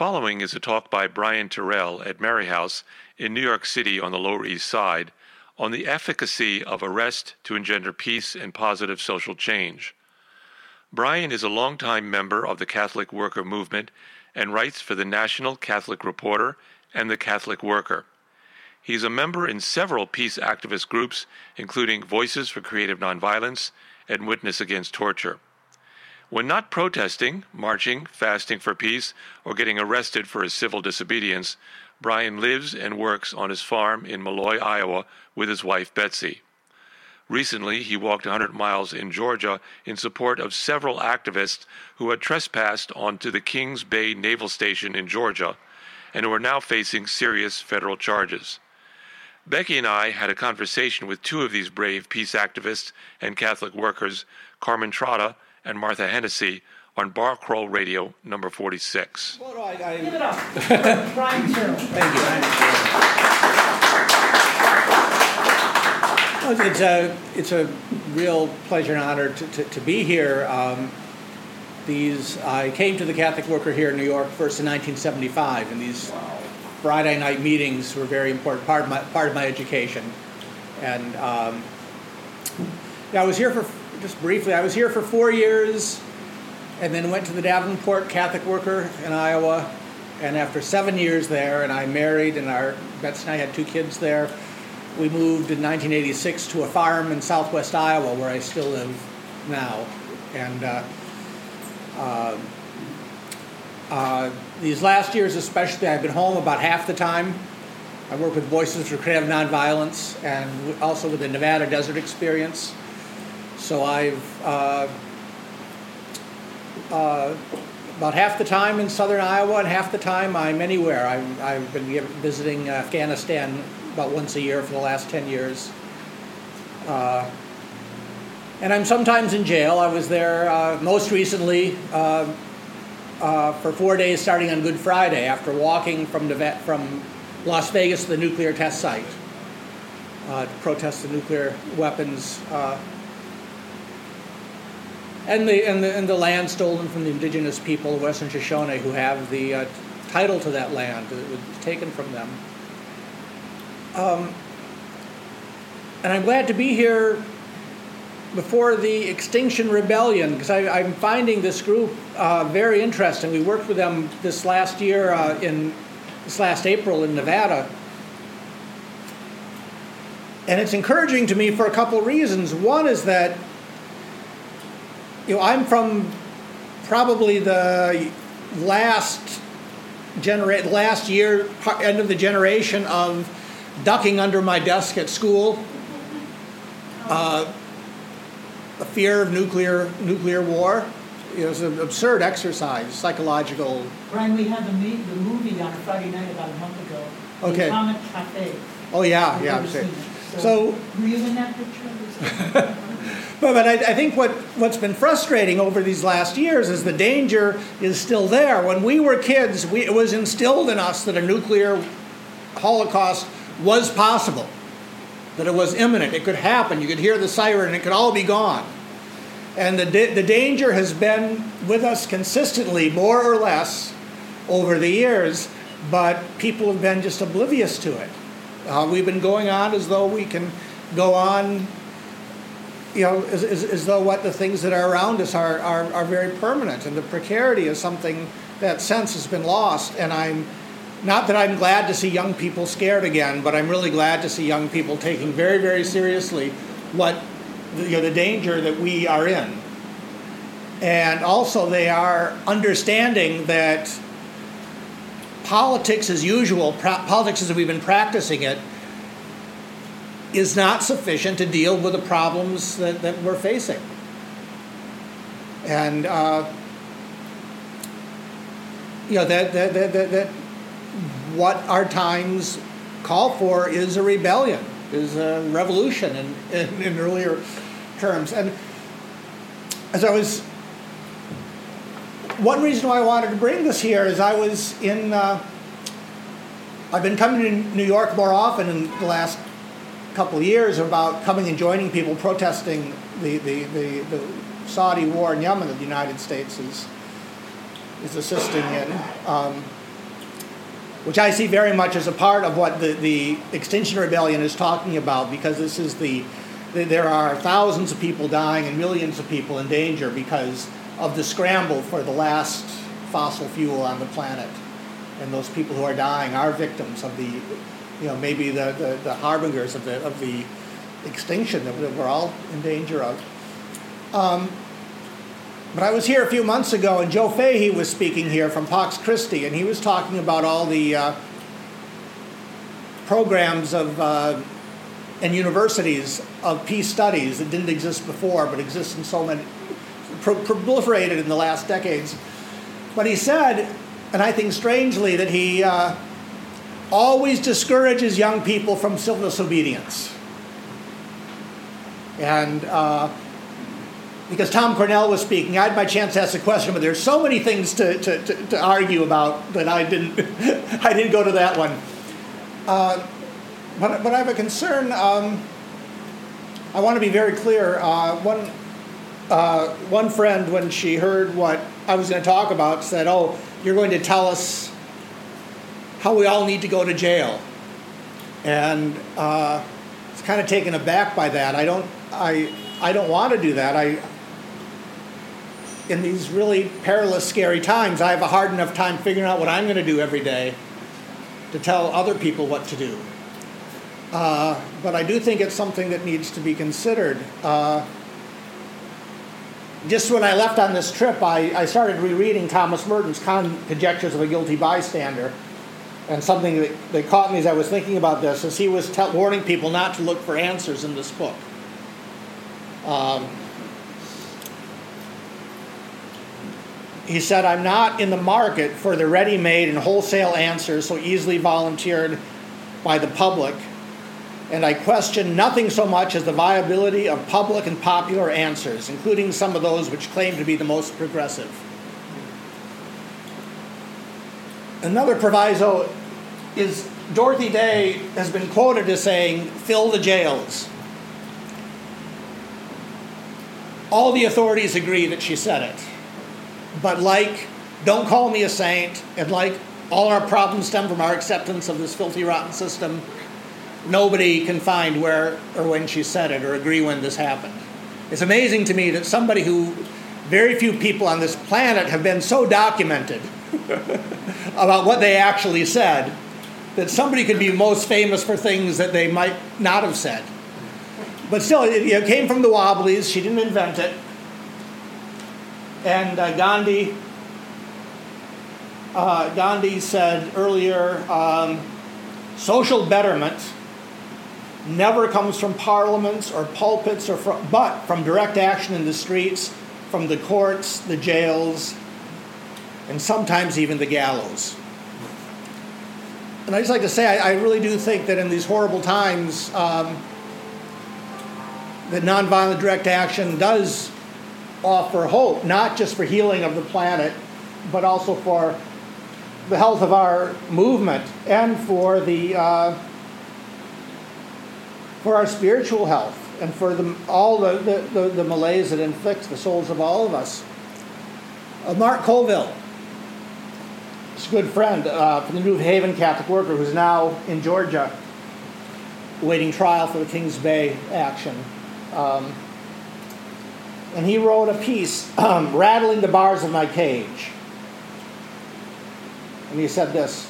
Following is a talk by Brian Terrell at Mary House in New York City on the Lower East Side on the efficacy of arrest to engender peace and positive social change. Brian is a longtime member of the Catholic Worker Movement and writes for the National Catholic Reporter and the Catholic Worker. He is a member in several peace activist groups, including Voices for Creative Nonviolence and Witness Against Torture. When not protesting, marching, fasting for peace, or getting arrested for his civil disobedience, Brian lives and works on his farm in Maloy, Iowa, with his wife Betsy. Recently, he walked 100 miles in Georgia in support of several activists who had trespassed onto the Kings Bay Naval Station in Georgia and who are now facing serious federal charges. Becky and I had a conversation with two of these brave peace activists and Catholic workers, Carmen Trotta and Martha Hennessy, on Bar Crawl Radio number 46. Well, I, I, Give it up. Brian Terrell. Thank you. Well, It's a, it's a real pleasure and honor to, to, to be here. Um, these, I came to the Catholic Worker here in New York first in 1975, and these Friday night meetings were a very important part of my, part of my education. And um, yeah, I was here for, just briefly, I was here for four years and then went to the Davenport Catholic Worker in Iowa. And after seven years there, and I married, and our Betsy and I had two kids there, we moved in 1986 to a farm in southwest Iowa where I still live now. And uh, uh, uh, these last years, especially, I've been home about half the time. I work with Voices for Creative Nonviolence and also with the Nevada Desert Experience. So I've uh, uh, about half the time in southern Iowa and half the time I'm anywhere. I've, I've been visiting Afghanistan about once a year for the last 10 years. Uh, and I'm sometimes in jail. I was there uh, most recently uh, uh, for four days starting on Good Friday after walking from, from Las Vegas to the nuclear test site to protest the nuclear weapons and the, and the, and the land stolen from the indigenous people Western Shoshone who have the uh, title to that land that was taken from them. Um, and I'm glad to be here before the Extinction Rebellion because I'm finding this group uh, very interesting. We worked with them this last year uh, in this last April in Nevada. And it's encouraging to me for a couple reasons. One is that you know, I'm from probably the last genera- last year, end of the generation of ducking under my desk at school. Uh, the fear of nuclear nuclear war. It was an absurd exercise, psychological. Brian, we had the, me- the movie on a Friday night about a month ago. Okay. The Atomic Cafe. Oh yeah, yeah. I'm saying. it. So were you in that picture? But, but I, I, think what, what's been frustrating over these last years is the danger is still there. When we were kids, we, it was instilled in us that a nuclear holocaust was possible, that it was imminent, it could happen, you could hear the siren, it could all be gone. And the, the danger has been with us consistently, more or less, over the years, but people have been just oblivious to it. Uh, we've been going on as though we can go on you know, as, as, as, though what the things that are around us are, are, are very permanent. And the precarity is something that sense has been lost. And I'm not that I'm glad to see young people scared again, but I'm really glad to see young people taking very, very seriously what you know, the danger that we are in. And also, they are understanding that politics as usual, politics as we've been practicing it, is not sufficient to deal with the problems that, that we're facing. And, uh, you know, that, that, that, that, that what our times call for is a rebellion, is a revolution in, in, in earlier terms. And as I was, one reason why I wanted to bring this here is I was in, uh, I've been coming to New York more often in the last couple of years about coming and joining people protesting the, the, the, the Saudi war in Yemen that the United States is, is assisting in. Um, which I see very much as a part of what the, the Extinction Rebellion is talking about, because this is the, the there are thousands of people dying and millions of people in danger because of the scramble for the last fossil fuel on the planet. And those people who are dying are victims of the, you know, maybe the, the, the harbingers of the, of the extinction that we're all in danger of. Um, but I was here a few months ago, and Joe Fahey was speaking here from Pax Christi, and he was talking about all the uh, programs of uh, and universities of peace studies that didn't exist before, but exist in so many, pro- proliferated in the last decades. But he said, and I think strangely, that he uh, always discourages young people from civil disobedience. And uh, because Tom Cornell was speaking, I had my chance to ask a question, but there's so many things to, to, to, to argue about that I didn't, I didn't go to that one. Uh, but, but I have a concern. Um, I want to be very clear. Uh, one, uh, one friend, when she heard what I was going to talk about, said, Oh, you're going to tell us how we all need to go to jail. And uh, I was kind of taken aback by that. I don't, I, I don't want to do that. I, in these really perilous, scary times, I have a hard enough time figuring out what I'm going to do every day to tell other people what to do. Uh, but I do think it's something that needs to be considered. Uh, just when I left on this trip, I, I started rereading Thomas Merton's Con- Conjectures of a Guilty Bystander. And something that, that caught me as I was thinking about this is he was te- warning people not to look for answers in this book. Um, He said, I'm not in the market for the ready made and wholesale answers so easily volunteered by the public, and I question nothing so much as the viability of public and popular answers, including some of those which claim to be the most progressive. Another proviso is Dorothy Day has been quoted as saying, fill the jails. All the authorities agree that she said it. But like, don't call me a saint, and like all our problems stem from our acceptance of this filthy, rotten system, nobody can find where or when she said it or agree when this happened. It's amazing to me that somebody who very few people on this planet have been so documented about what they actually said that somebody could be most famous for things that they might not have said. But still, it, it came from the Wobblies. She didn't invent it. And uh, Gandhi, uh, Gandhi said earlier, um, social betterment never comes from parliaments or pulpits, or from, but from direct action in the streets, from the courts, the jails, and sometimes even the gallows. And I just like to say, I, I really do think that in these horrible times, um, that nonviolent direct action does offer hope, not just for healing of the planet, but also for the health of our movement and for the uh, for our spiritual health and for the, all the, the, the, malaise that inflicts the souls of all of us. Uh, Mark Colville, a good friend uh, from the New Haven Catholic Worker, who's now in Georgia, awaiting trial for the Kings Bay action. Um, and he wrote a piece, um, Rattling the Bars of My Cage. And he said this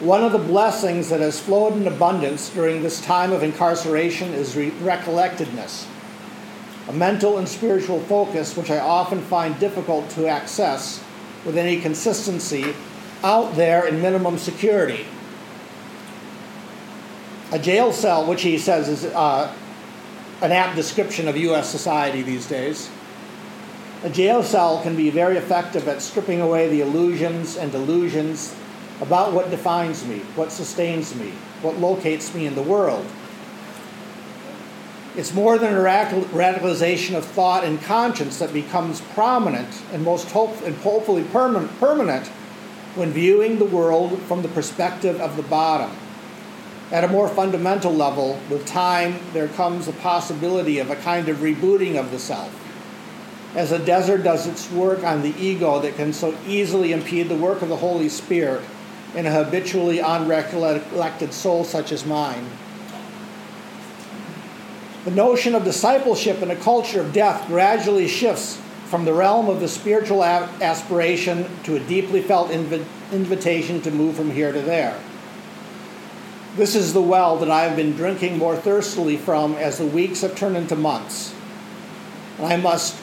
One of the blessings that has flowed in abundance during this time of incarceration is re- recollectedness, a mental and spiritual focus which I often find difficult to access with any consistency out there in minimum security. A jail cell, which he says is uh, an apt description of U.S. society these days. A jail cell can be very effective at stripping away the illusions and delusions about what defines me, what sustains me, what locates me in the world. It's more than a radicalization of thought and conscience that becomes prominent and most hope and hopefully permanent when viewing the world from the perspective of the bottom. At a more fundamental level, with time, there comes the possibility of a kind of rebooting of the self. As the desert does its work on the ego that can so easily impede the work of the Holy Spirit, in a habitually unrecollected soul such as mine. The notion of discipleship in a culture of death gradually shifts from the realm of the spiritual aspiration to a deeply felt inv- invitation to move from here to there. This is the well that I have been drinking more thirstily from as the weeks have turned into months. And I must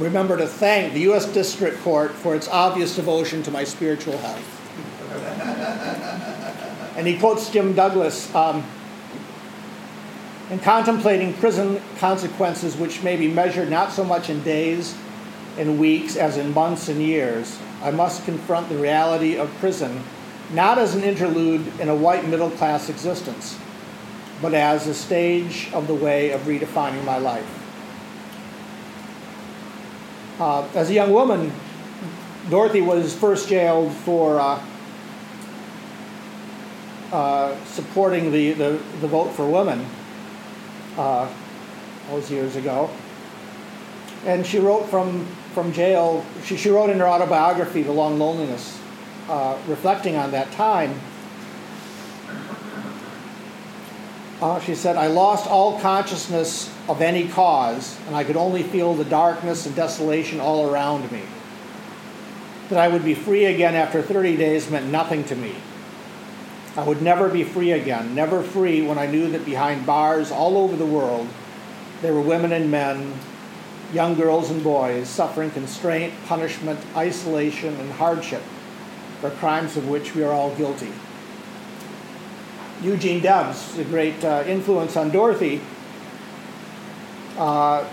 remember to thank the U.S. District Court for its obvious devotion to my spiritual health. and he quotes Jim Douglas um, in contemplating prison consequences, which may be measured not so much in days and weeks as in months and years. I must confront the reality of prison not as an interlude in a white middle class existence, but as a stage of the way of redefining my life. Uh, as a young woman, Dorothy was first jailed for uh, uh, supporting the, the, the, vote for women uh, those years ago. And she wrote from, from jail, she, she wrote in her autobiography, The Long Loneliness, uh, reflecting on that time. Uh, she said, I lost all consciousness of any cause, and I could only feel the darkness and desolation all around me. That I would be free again after 30 days meant nothing to me. I would never be free again, never free when I knew that behind bars all over the world there were women and men, young girls and boys suffering constraint, punishment, isolation, and hardship for crimes of which we are all guilty. Eugene Debs, a great uh, influence on Dorothy, uh,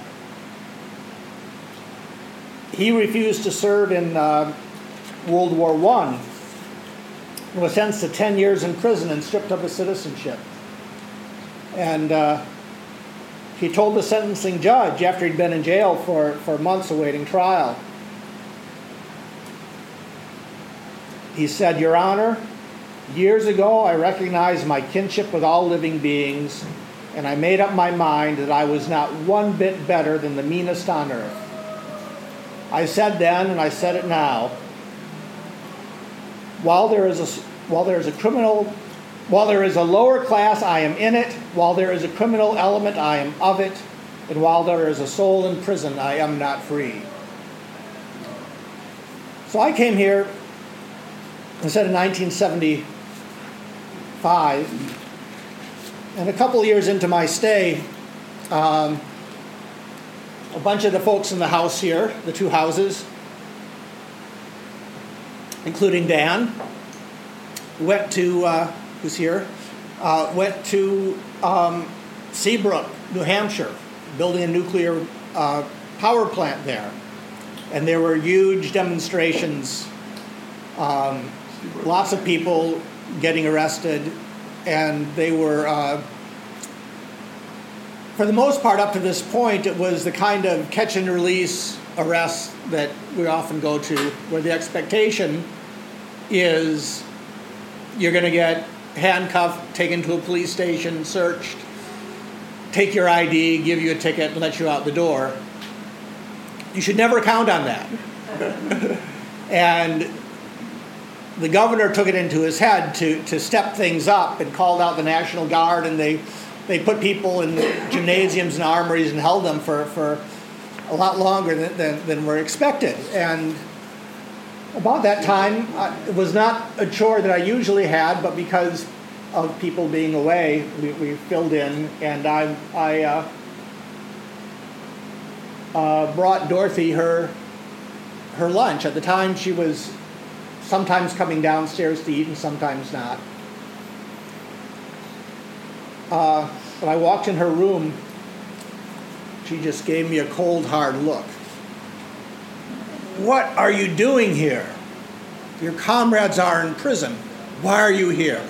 he refused to serve in uh, World War I was sentenced to 10 years in prison and stripped of his citizenship. And uh, he told the sentencing judge after he'd been in jail for, for months awaiting trial, he said, Your Honor, years ago I recognized my kinship with all living beings, and I made up my mind that I was not one bit better than the meanest on earth. I said then, and I said it now, while there is a while there is a criminal while there is a lower class I am in it. While there is a criminal element I am of it. And while there is a soul in prison I am not free. So I came here I said in 1975 and a couple years into my stay um, a bunch of the folks in the house here the two houses including Dan, went to, uh, who's here, uh, went to um, Seabrook, New Hampshire, building a nuclear uh, power plant there. And there were huge demonstrations, um, lots of people getting arrested, and they were, uh, for the most part, up to this point, it was the kind of catch and release arrests that we often go to, where the expectation is you're going to get handcuffed, taken to a police station, searched, take your ID, give you a ticket, and let you out the door. You should never count on that. and the governor took it into his head to, to step things up and called out the National Guard, and they, they put people in gymnasiums and armories and held them for, for a lot longer than, than, than were expected. And about that time, it was not a chore that I usually had, but because of people being away, we, we filled in, and I, I uh, uh, brought Dorothy her her lunch. At the time, she was sometimes coming downstairs to eat and sometimes not. Uh, when I walked in her room, she just gave me a cold, hard look. What are you doing here? Your comrades are in prison. Why are you here?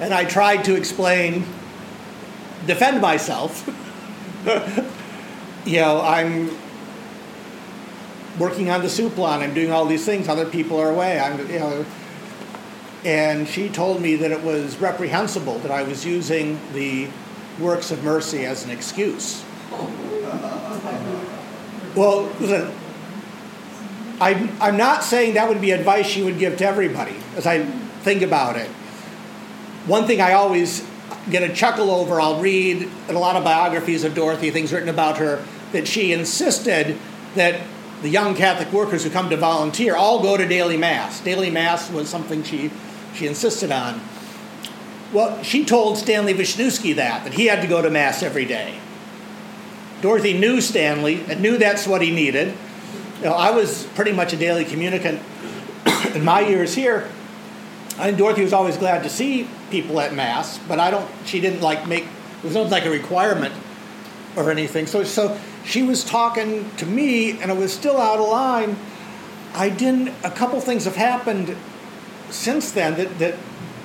And I tried to explain, defend myself. you know, I'm working on the soup line. I'm doing all these things. Other people are away. I'm, you know, and she told me that it was reprehensible that I was using the works of mercy as an excuse. Well, I'm, I'm not saying that would be advice she would give to everybody as I think about it. One thing I always get a chuckle over, I'll read in a lot of biographies of Dorothy, things written about her, that she insisted that the young Catholic workers who come to volunteer all go to daily mass. Daily mass was something she, she insisted on. Well, she told Stanley Vishnewski that, that he had to go to mass every day. Dorothy knew Stanley and knew that's what he needed. You know, I was pretty much a daily communicant in my years here. And Dorothy was always glad to see people at mass, but I don't. She didn't like make. It was not like a requirement or anything. So, so she was talking to me, and it was still out of line. I didn't. A couple things have happened since then that that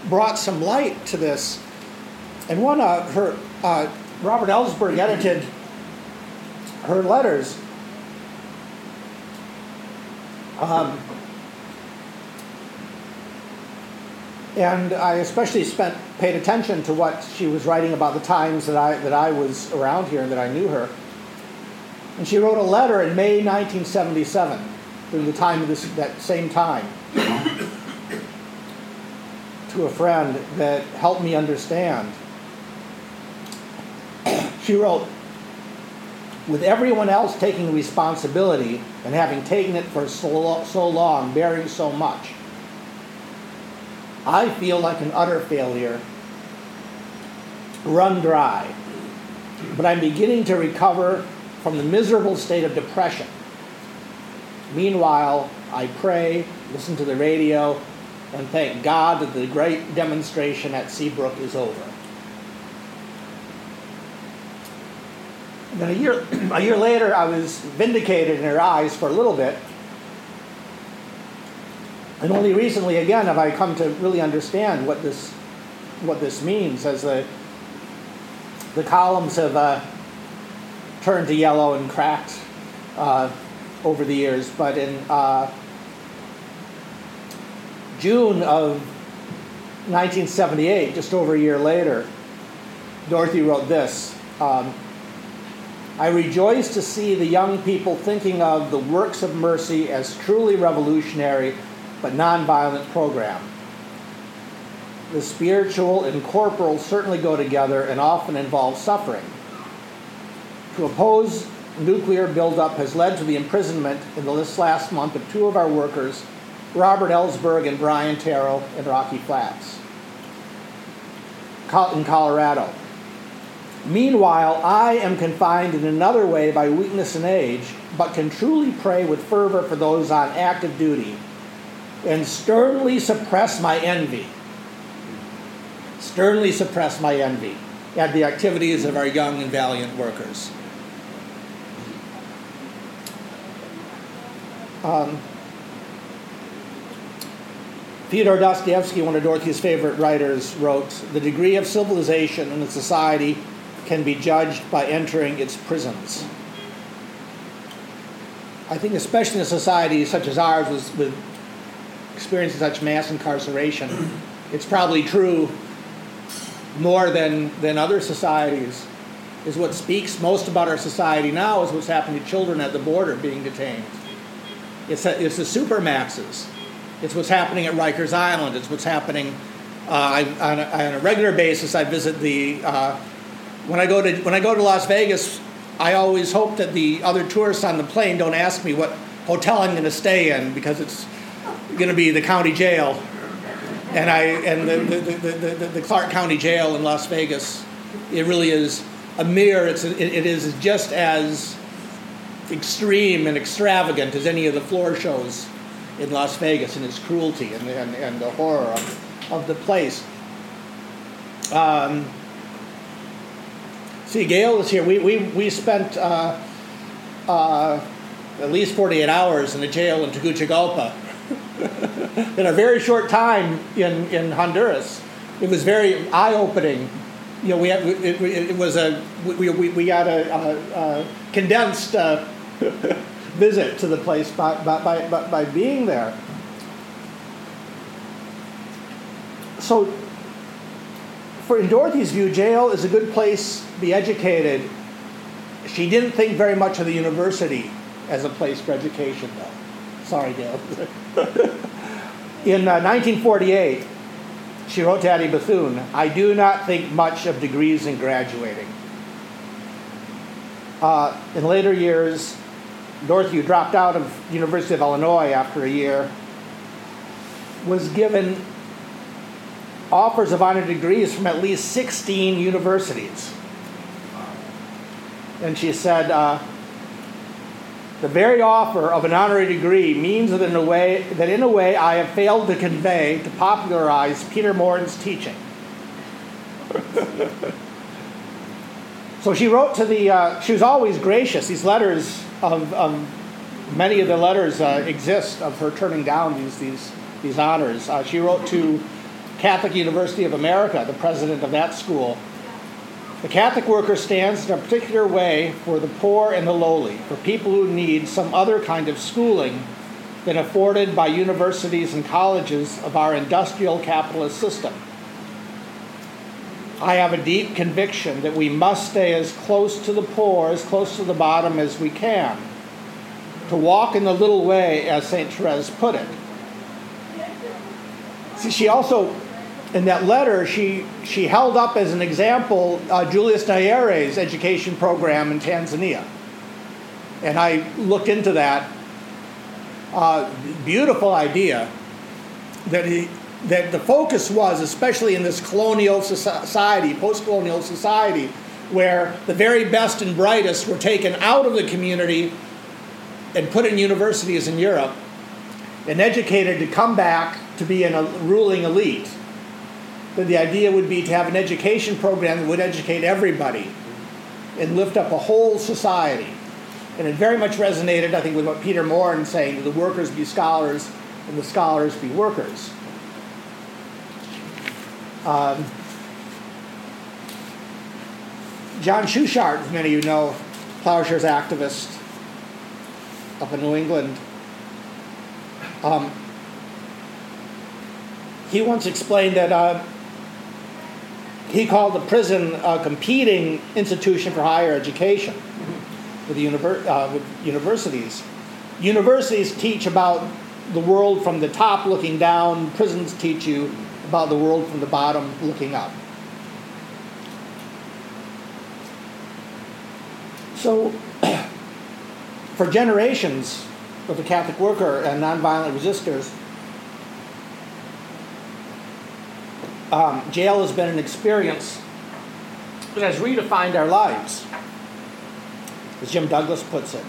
brought some light to this. And one, uh, her uh, Robert Ellsberg edited her letters. Um, and I especially spent paid attention to what she was writing about the times that I that I was around here and that I knew her. And she wrote a letter in May 1977, during the time of this that same time, to a friend that helped me understand. She wrote, with everyone else taking responsibility and having taken it for so, so long, bearing so much, I feel like an utter failure, run dry. But I'm beginning to recover from the miserable state of depression. Meanwhile, I pray, listen to the radio, and thank God that the great demonstration at Seabrook is over. Then a year, a year later, I was vindicated in her eyes for a little bit. And only recently, again, have I come to really understand what this, what this means as the, the columns have uh, turned to yellow and cracked uh, over the years. But in uh, June of 1978, just over a year later, Dorothy wrote this. Um, I rejoice to see the young people thinking of the works of mercy as truly revolutionary but nonviolent program. The spiritual and corporal certainly go together and often involve suffering. To oppose nuclear buildup has led to the imprisonment in this last month of two of our workers, Robert Ellsberg and Brian Terrell in Rocky Flats, in Colorado. Meanwhile, I am confined in another way by weakness and age, but can truly pray with fervor for those on active duty and sternly suppress my envy. Sternly suppress my envy at the activities of our young and valiant workers. Um, Fyodor Dostoevsky, one of Dorothy's favorite writers, wrote The degree of civilization in a society can be judged by entering its prisons. I think, especially in a society such as ours, with, with experiencing such mass incarceration, it's probably true more than, than other societies. Is what speaks most about our society now is what's happening to children at the border being detained. It's, a, it's the supermaxes. It's what's happening at Rikers Island. It's what's happening uh, I, on, a, on, a, regular basis. I visit the uh, when I go to when I go to Las Vegas. I always hope that the other tourists on the plane don't ask me what hotel I'm going to stay in because it's going to be the county jail, and I and the the, the, the, the Clark County Jail in Las Vegas. It really is a mirror. It's it, it is just as extreme and extravagant as any of the floor shows in Las Vegas in its cruelty and, and, and the horror of, of the place. Um, see, Gail is here. We, we, we spent uh, uh, at least 48 hours in the jail in Tegucigalpa in a very short time in, in Honduras. It was very eye opening. You know, we had, it, it was a we, we, we got a, a, a condensed uh, visit to the place by, by, by, by being there. So, for in Dorothy's view, jail is a good place to be educated. She didn't think very much of the university as a place for education, though. Sorry, Dale. In uh, 1948, she wrote to Ade Bethune, I do not think much of degrees in graduating. Uh, in later years, Dorothy, who dropped out of University of Illinois after a year, was given offers of honor degrees from at least 16 universities. And she said, uh, the very offer of an honorary degree means that in a way that in a way I have failed to convey to popularize Peter Maurin's teaching. so she wrote to the. Uh, she was always gracious. These letters of, many of the letters uh, exist of her turning down these these these honors. Uh, she wrote to Catholic University of America, the president of that school, the Catholic worker stands in a particular way for the poor and the lowly, for people who need some other kind of schooling than afforded by universities and colleges of our industrial capitalist system. I have a deep conviction that we must stay as close to the poor, as close to the bottom as we can, to walk in the little way, as St. Therese put it. See, she also in that letter, she, she held up as an example uh, Julius Nyerere's education program in Tanzania. And I looked into that. Uh, beautiful idea that, he, that the focus was, especially in this colonial society, post colonial society, where the very best and brightest were taken out of the community and put in universities in Europe and educated to come back to be in a ruling elite that the idea would be to have an education program that would educate everybody and lift up a whole society. And it very much resonated, I think, with what Peter Maurin saying, the workers be scholars and the scholars be workers. Um, John Schuchardt, as many of you know, Plowshares activist up in New England, um, he once explained that uh, he called the prison a competing institution for higher education with, univer- uh, universities. Universities teach about the world from the top looking down, prisons teach you about the world from the bottom looking up. So, for generations of the Catholic worker and nonviolent resistors, um, jail has been an experience that has redefined our lives, as Jim Douglas puts it.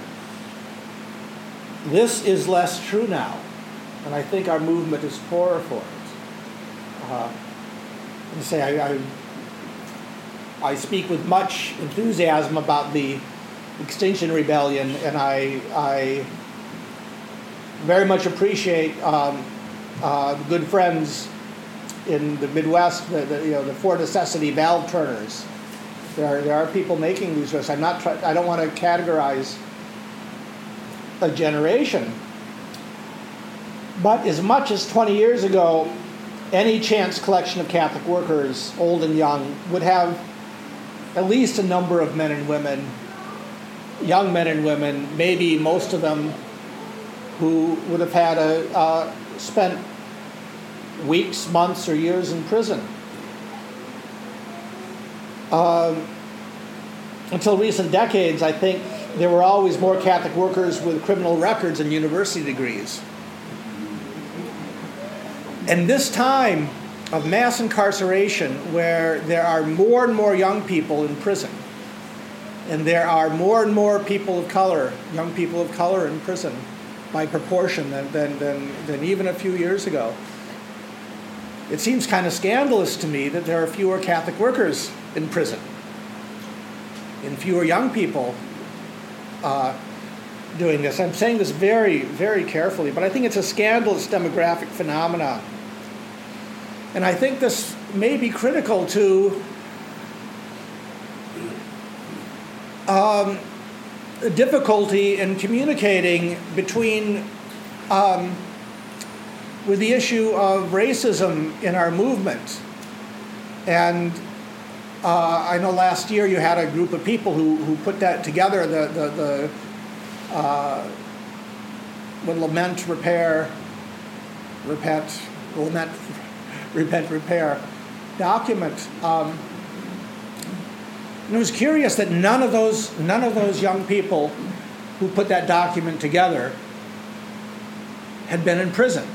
This is less true now, and I think our movement is poorer for it. Uh, and say I, I, I speak with much enthusiasm about the Extinction Rebellion, and I, I very much appreciate um, uh, good friends in the Midwest, the, the, you know, the for necessity valve turners. There are, there are people making these risks. I'm not try, I don't want to categorize a generation. But as much as 20 years ago, any chance collection of Catholic workers, old and young, would have at least a number of men and women, young men and women, maybe most of them, who would have had a uh, spent weeks, months, or years in prison. Um, until recent decades, I think there were always more Catholic workers with criminal records and university degrees. And this time of mass incarceration, where there are more and more young people in prison, and there are more and more people of color, young people of color in prison by proportion than, than, than, than even a few years ago it seems kind of scandalous to me that there are fewer Catholic workers in prison and fewer young people uh, doing this. I'm saying this very, very carefully, but I think it's a scandalous demographic phenomenon. And I think this may be critical to um, difficulty in communicating between um, with the issue of racism in our movement. And uh, I know last year you had a group of people who, who put that together, the, the, the, uh, when lament, repair, repent, lament, repent, repair document. Um, and it was curious that none of those none of those young people who put that document together had been in prison.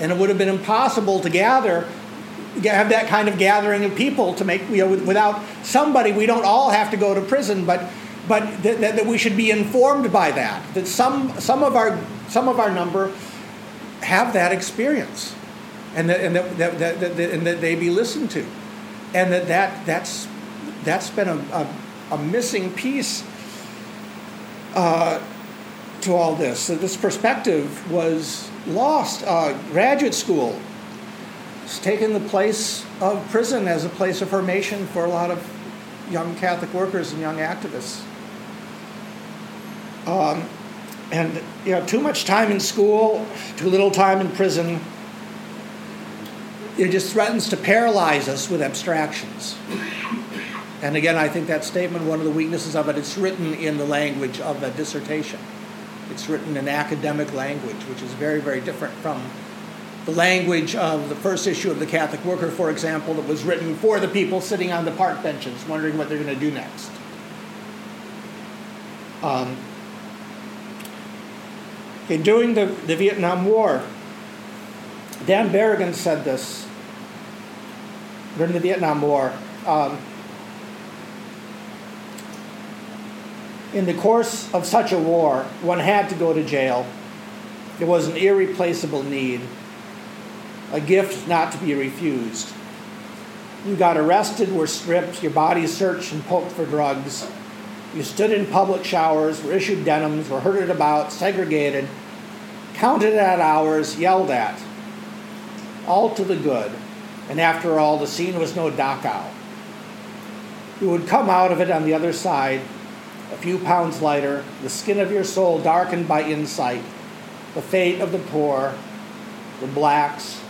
And it would have been impossible to gather have that kind of gathering of people to make you know without somebody. We don't all have to go to prison but but that, that, that we should be informed by that that some some of our some of our number have that experience. And that, and that, that, that, that, and that they be listened to. And that, that that's that's been a, a, a missing piece uh, to all this. So this perspective was lost uh, graduate school it's taken the place of prison as a place of formation for a lot of young Catholic workers and young activists. Um, and you know, too much time in school, too little time in prison. It just threatens to paralyze us with abstractions. And again, I think that statement, one of the weaknesses of it, it's written in the language of a dissertation. It's written in academic language, which is very, very different from the language of the first issue of the Catholic Worker, for example, that was written for the people sitting on the park benches, wondering what they're going to do next. Um, okay, during the, the Vietnam War, Dan Berrigan said this during the Vietnam War. Um, in the course of such a war, one had to go to jail. It was an irreplaceable need a gift not to be refused. You got arrested, were stripped, your body searched and poked for drugs. You stood in public showers, were issued denims, were herded about, segregated, counted at hours, yelled at. All to the good. And after all, the scene was no Dachau. You would come out of it on the other side, a few pounds lighter, the skin of your soul darkened by insight, the fate of the poor, the blacks,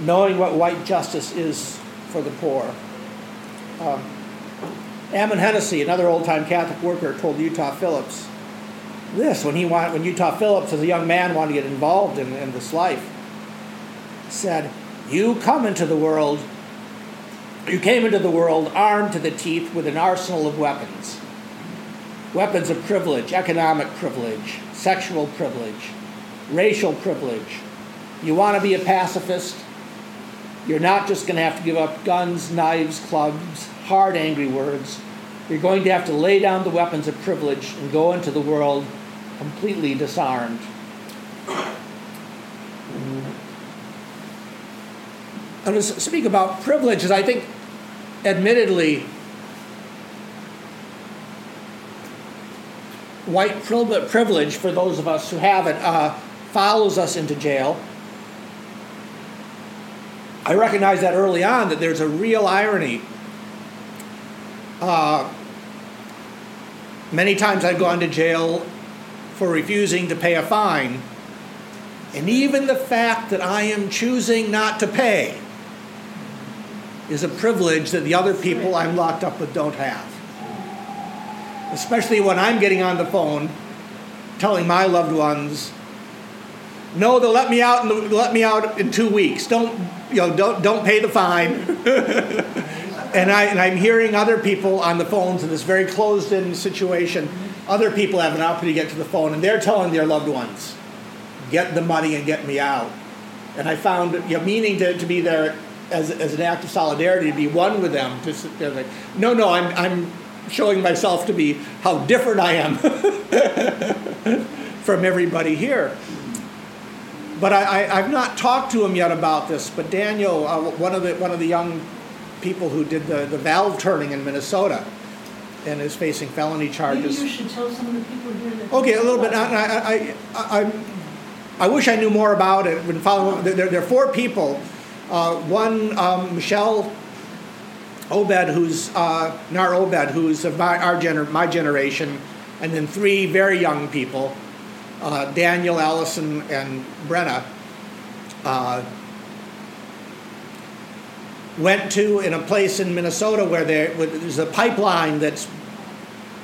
knowing what white justice is for the poor. Um, Ammon Hennacy, another old time Catholic worker, told Utah Phillips this when he when Utah Phillips, as a young man, wanted to get involved in, in this life. Said, You come into the world, you came into the world armed to the teeth with an arsenal of weapons weapons of privilege, economic privilege, sexual privilege, racial privilege. You want to be a pacifist? You're not just going to have to give up guns, knives, clubs, hard, angry words. You're going to have to lay down the weapons of privilege and go into the world completely disarmed. And to speak about privileges, I think, admittedly, white privilege, for those of us who have it, uh, follows us into jail I recognized that early on that there's a real irony. Uh, many times I've gone to jail for refusing to pay a fine, and even the fact that I am choosing not to pay is a privilege that the other people I'm locked up with don't have. Especially when I'm getting on the phone telling my loved ones no, they'll let me out. In the, let me out in two weeks. Don't you know? Don't don't pay the fine. and I and I'm hearing other people on the phones in this very closed-in situation. Other people have an opportunity to get to the phone, and they're telling their loved ones, "Get the money and get me out." And I found you know, meaning to, to be there as, as an act of solidarity, to be one with them. To like, no, no, I'm I'm showing myself to be how different I am from everybody here but I, I, have not talked to him yet about this. But Daniel, uh, one of the one of the young people who did the, the valve turning in Minnesota, and is facing felony charges. Maybe you should tell some of the people here that. Okay, a little bit. I, I, I, I, wish I knew more about it. Been following. There, there are four people. Uh, one, um, Michelle Obed, who's uh, Naar-Obed, who's of my, our gener- my generation, and then three very young people uh, Daniel, Allison, and Brenna uh, went to in a place in Minnesota where there, there's a pipeline that's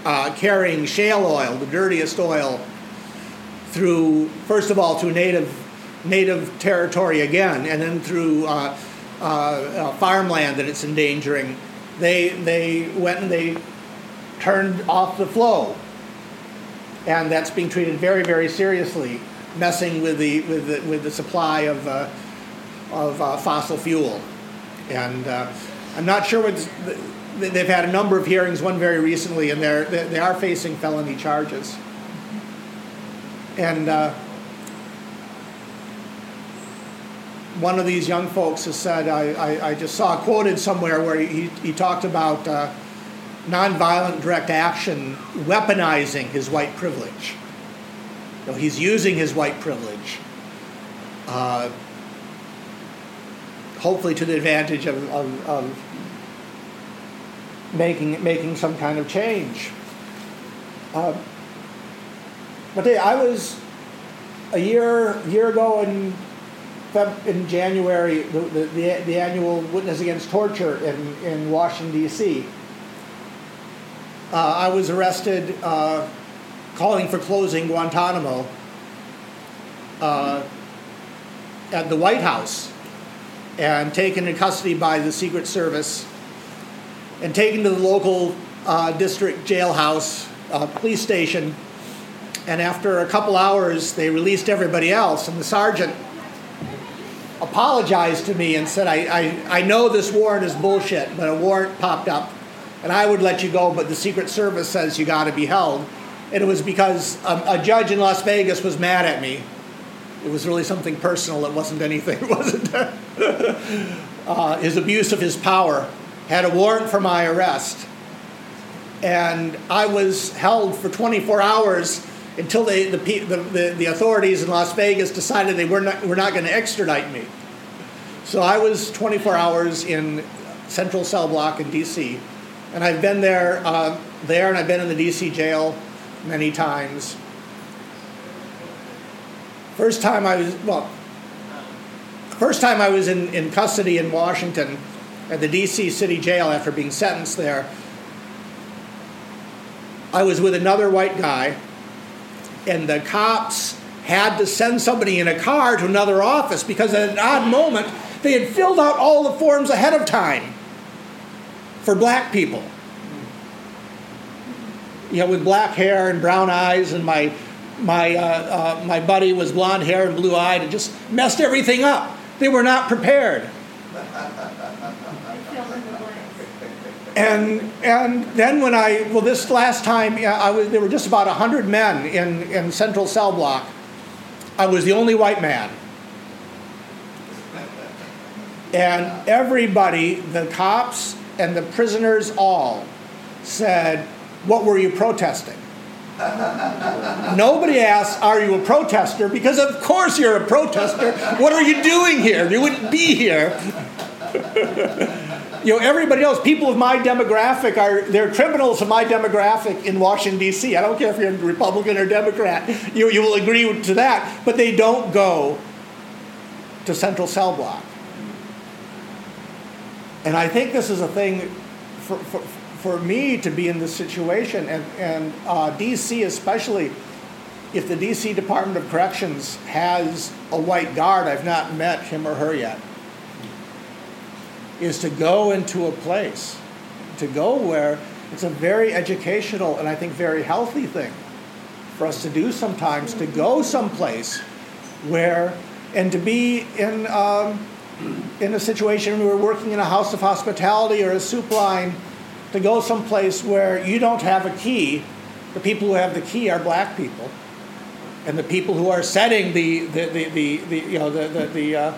uh, carrying shale oil, the dirtiest oil, through, first of all, through native, native territory again, and then through uh, uh, uh, farmland that it's endangering. They, they went and they turned off the flow. And that's being treated very, very seriously, messing with the, with the, with the supply of, uh, of uh, fossil fuel. And uh, I'm not sure what they've had a number of hearings, one very recently, and they're, they are facing felony charges. And uh, one of these young folks has said, I, I, I, just saw quoted somewhere where he, he talked about uh, nonviolent direct action weaponizing his white privilege. You know, he's using his white privilege, uh, hopefully to the advantage of, of, of making, making some kind of change. Uh, but hey, I was a year year ago in in January the, the, the, the annual Witness Against Torture in, in Washington D.C. Uh, I was arrested uh, calling for closing Guantanamo uh, at the White House and taken in custody by the Secret Service and taken to the local uh, district jailhouse, uh, police station. And after a couple hours, they released everybody else. And the sergeant apologized to me and said, I, I, I know this warrant is bullshit, but a warrant popped up and I would let you go, but the Secret Service says you got to be held. And it was because a, a, judge in Las Vegas was mad at me. It was really something personal. It wasn't anything. It wasn't uh, his abuse of his power. Had a warrant for my arrest, and I was held for 24 hours until they, the, the, the, the authorities in Las Vegas decided they were not, were not going to extradite me. So I was 24 hours in Central Cell Block in D.C and I've been there, uh, there, and I've been in the D.C. jail many times. First time I was well, first time I was in, in custody in Washington at the D.C. City Jail after being sentenced there. I was with another white guy, and the cops had to send somebody in a car to another office because at an odd moment they had filled out all the forms ahead of time for black people. You know, with black hair and brown eyes, and my my uh, uh, my buddy was blonde hair and blue eyed, and just messed everything up. They were not prepared. And and then when I well this last time I was there were just about hundred men in in Central Cell Block. I was the only white man. And everybody, the cops and the prisoners all said, What were you protesting? Nobody asked, Are you a protester? Because of course you're a protester. What are you doing here? You wouldn't be here. you know, everybody else, people of my demographic are they're criminals of my demographic in Washington, D.C. I don't care if you're Republican or Democrat, you, you will agree to that, but they don't go to Central Cell Block. And I think this is a thing for, for, for me to be in this situation, and, and uh, DC especially, if the DC Department of Corrections has a white guard, I've not met him or her yet, is to go into a place, to go where it's a very educational and I think very healthy thing for us to do sometimes, to go someplace where, and to be in. Um, in a situation where we're working in a house of hospitality or a soup line to go someplace where you don't have a key. The people who have the key are black people. And the people who are setting the, the, the, the, the you know, the, the, the, uh,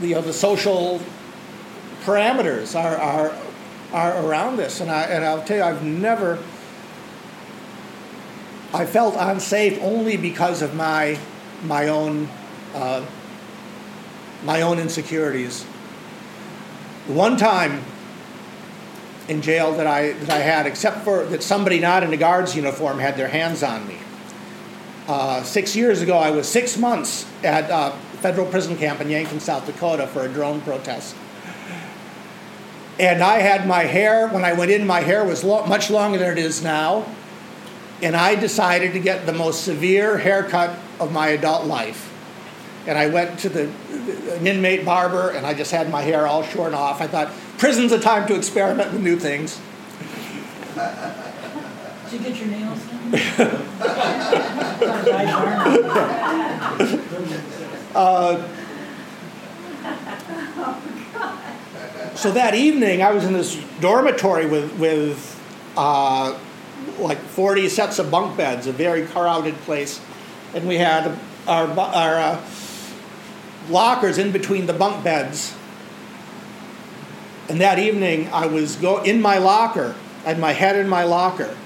the, you know, the social parameters are, are, are around this. And, I, and I'll tell you, I've never, I felt unsafe only because of my, my own uh, my own insecurities. The one time in jail that I, that I had, except for that somebody not in a guard's uniform had their hands on me. Uh, six years ago, I was six months at uh, federal prison camp in Yankton, South Dakota for a drone protest. And I had my hair, when I went in, my hair was lo- much longer than it is now. and I decided to get the most severe haircut of my adult life. And I went to the, an inmate barber, and I just had my hair all shorn off. I thought prison's a time to experiment with new things. Did you get your nails done? Uh, so that evening, I was in this dormitory with, with uh, like 40 sets of bunk beds, a very crowded place. And we had our, our uh, lockers in between the bunk beds. And that evening, I was go in my locker, I had my head in my locker,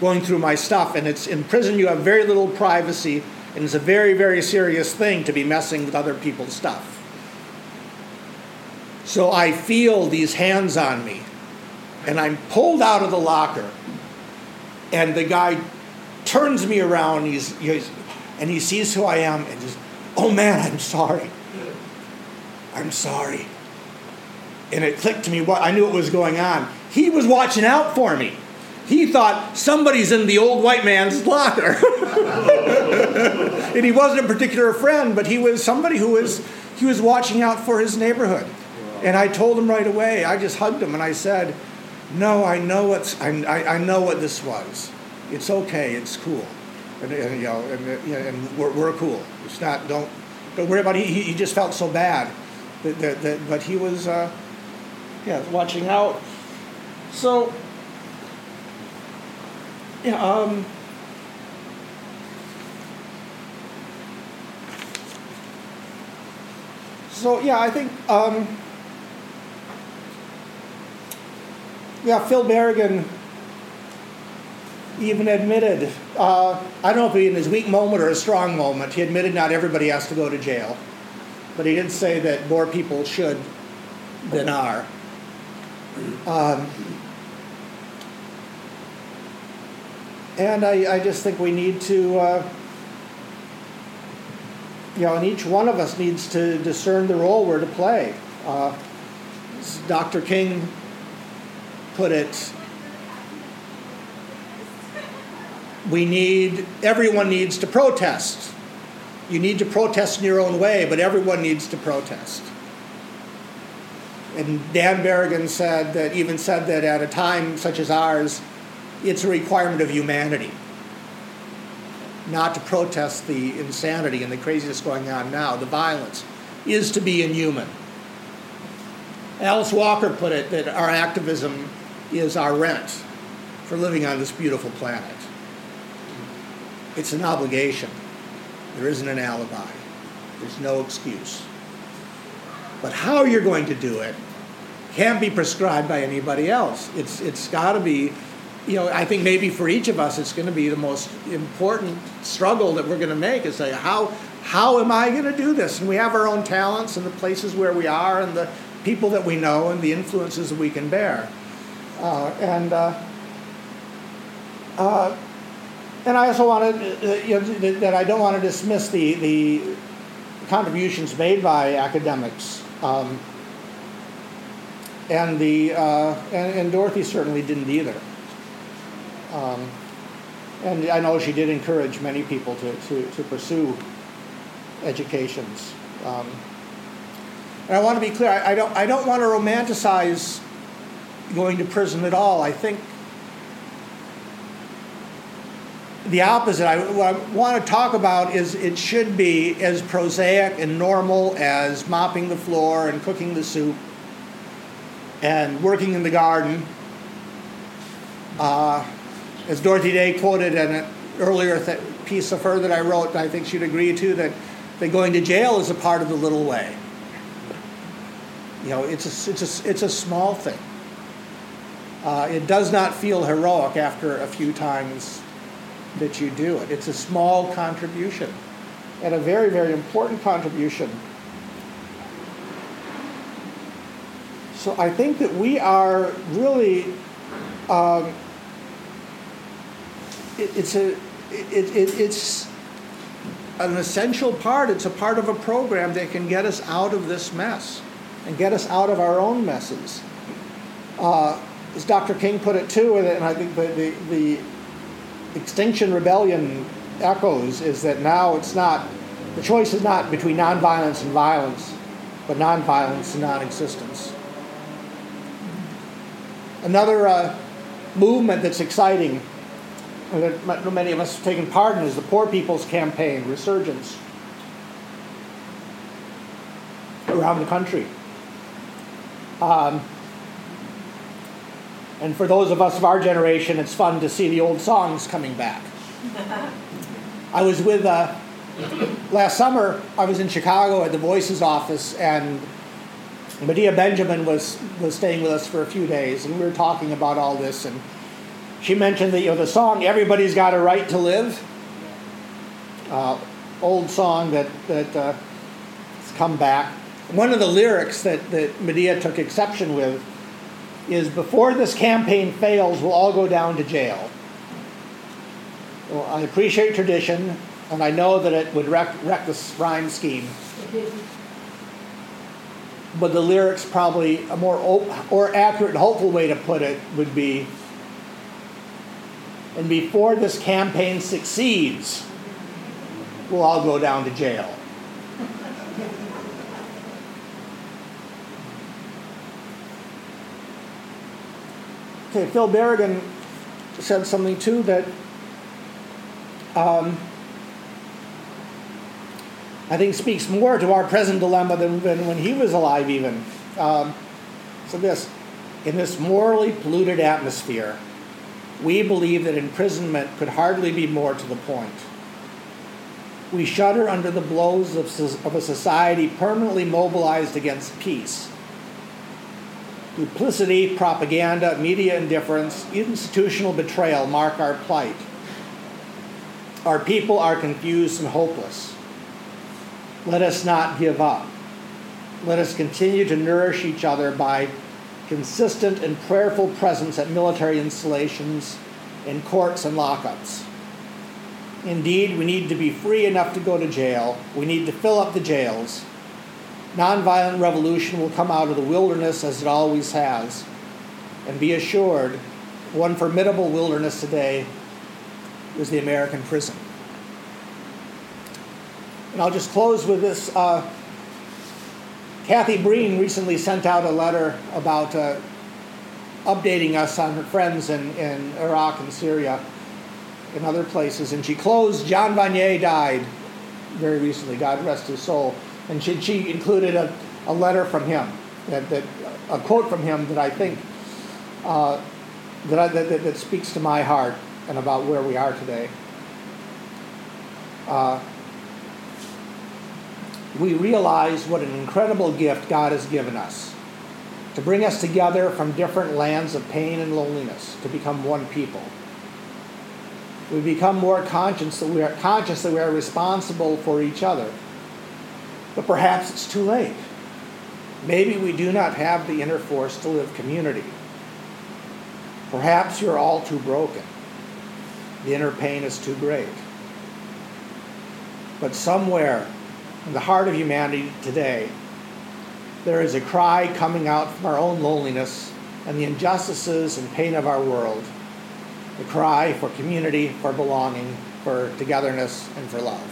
going through my stuff. And it's in prison, you have very little privacy, and it's a very, very serious thing to be messing with other people's stuff. So I feel these hands on me, and I'm pulled out of the locker, and the guy turns me around, he's, he's and he sees who I am, and just, oh man, I'm sorry. I'm sorry. And it clicked to me what I knew what was going on. He was watching out for me. He thought somebody's in the old white man's locker. and he wasn't a particular friend, but he was somebody who was he was watching out for his neighborhood. And I told him right away. I just hugged him and I said, "No, I know what's I, I, I know what this was. It's okay. It's cool." And, and you know, and, and we're, we're cool. It's not. Don't don't worry about it. He, he just felt so bad, that, that, that but he was, uh, yeah, watching out. So, yeah. Um, so yeah, I think um, yeah, Phil Berrigan even admitted, uh, I don't know if he in his weak moment or a strong moment, he admitted not everybody has to go to jail. But he did say that more people should than are. Um, and I, I just think we need to, uh, you know, and each one of us needs to discern the role we're to play. Uh, Dr. King put it we need, everyone needs to protest. You need to protest in your own way, but everyone needs to protest. And Dan Berrigan said that, even said that at a time such as ours, it's a requirement of humanity not to protest the insanity and the craziness going on now, the violence, is to be inhuman. Alice Walker put it that our activism is our rent for living on this beautiful planet. It's an obligation. There isn't an alibi. There's no excuse. But how you're going to do it can't be prescribed by anybody else. It's, it's got to be, you know, I think maybe for each of us, it's going to be the most important struggle that we're going to make is say, how, how am I going to do this? And we have our own talents and the places where we are and the people that we know and the influences that we can bear. Uh, and uh, uh, and I also wanted uh, you know, that I don't want to dismiss the the contributions made by academics. Um, and the uh, and, and, Dorothy certainly didn't either. Um, and I know she did encourage many people to, to, to pursue educations. Um, and I want to be clear, I, I, don't, I don't want to romanticize going to prison at all. I think the opposite. I, what I want to talk about is it should be as prosaic and normal as mopping the floor and cooking the soup and working in the garden. Uh, as Dorothy Day quoted in an earlier th- piece of her that I wrote, I think she'd agree to, that, that going to jail is a part of the little way. You know, it's a, it's a, it's a small thing. Uh, it does not feel heroic after a few times that you do it. It's a small contribution and a very, very important contribution. So I think that we are really, um, it, it's a, it, it, it's an essential part. It's a part of a program that can get us out of this mess and get us out of our own messes. Uh, as Dr. King put it too, and I think the, the, the Extinction Rebellion echoes is that now it's not, the choice is not between nonviolence and violence, but nonviolence and non existence. Another uh, movement that's exciting, and that many of us have taken part in, is the Poor People's Campaign, Resurgence, around the country. Um, and for those of us of our generation, it's fun to see the old songs coming back. I was with, uh, last summer, I was in Chicago at the Voices office, and Medea Benjamin was, was staying with us for a few days, and we were talking about all this. And she mentioned that you know the song "Everybody's Got a Right to Live," uh, old song that that uh, has come back. One of the lyrics that that Medea took exception with is, "Before this campaign fails, we'll all go down to jail." Well, I appreciate tradition, and I know that it would wreck, wreck this rhyme scheme but the lyrics probably a more op- or accurate and hopeful way to put it would be and before this campaign succeeds we'll all go down to jail okay phil berrigan said something too that um, I think speaks more to our present dilemma than, than when he was alive, even. Um, so, this in this morally polluted atmosphere, we believe that imprisonment could hardly be more to the point. We shudder under the blows of, of a society permanently mobilized against peace. Duplicity, propaganda, media indifference, institutional betrayal mark our plight. Our people are confused and hopeless. Let us not give up. Let us continue to nourish each other by consistent and prayerful presence at military installations, in courts, and lockups. Indeed, we need to be free enough to go to jail. We need to fill up the jails. Nonviolent revolution will come out of the wilderness as it always has. And be assured, one formidable wilderness today is the American prison. And I'll just close with this. Uh, Kathy Breen recently sent out a letter about uh, updating us on her friends in, in Iraq and Syria and other places. And she closed, Jean Vanier died very recently, God rest his soul. And she, she included a, a letter from him, that, that, a quote from him that I think uh, that, I, that, that, speaks to my heart and about where we are today. Uh, we realize what an incredible gift God has given us to bring us together from different lands of pain and loneliness to become one people. We become more conscious that we are conscious that we are responsible for each other. But perhaps it's too late. Maybe we do not have the inner force to live community. Perhaps you're all too broken. The inner pain is too great. But somewhere in the heart of humanity today, there is a cry coming out from our own loneliness and the injustices and pain of our world. The cry for community, for belonging, for togetherness, and for love.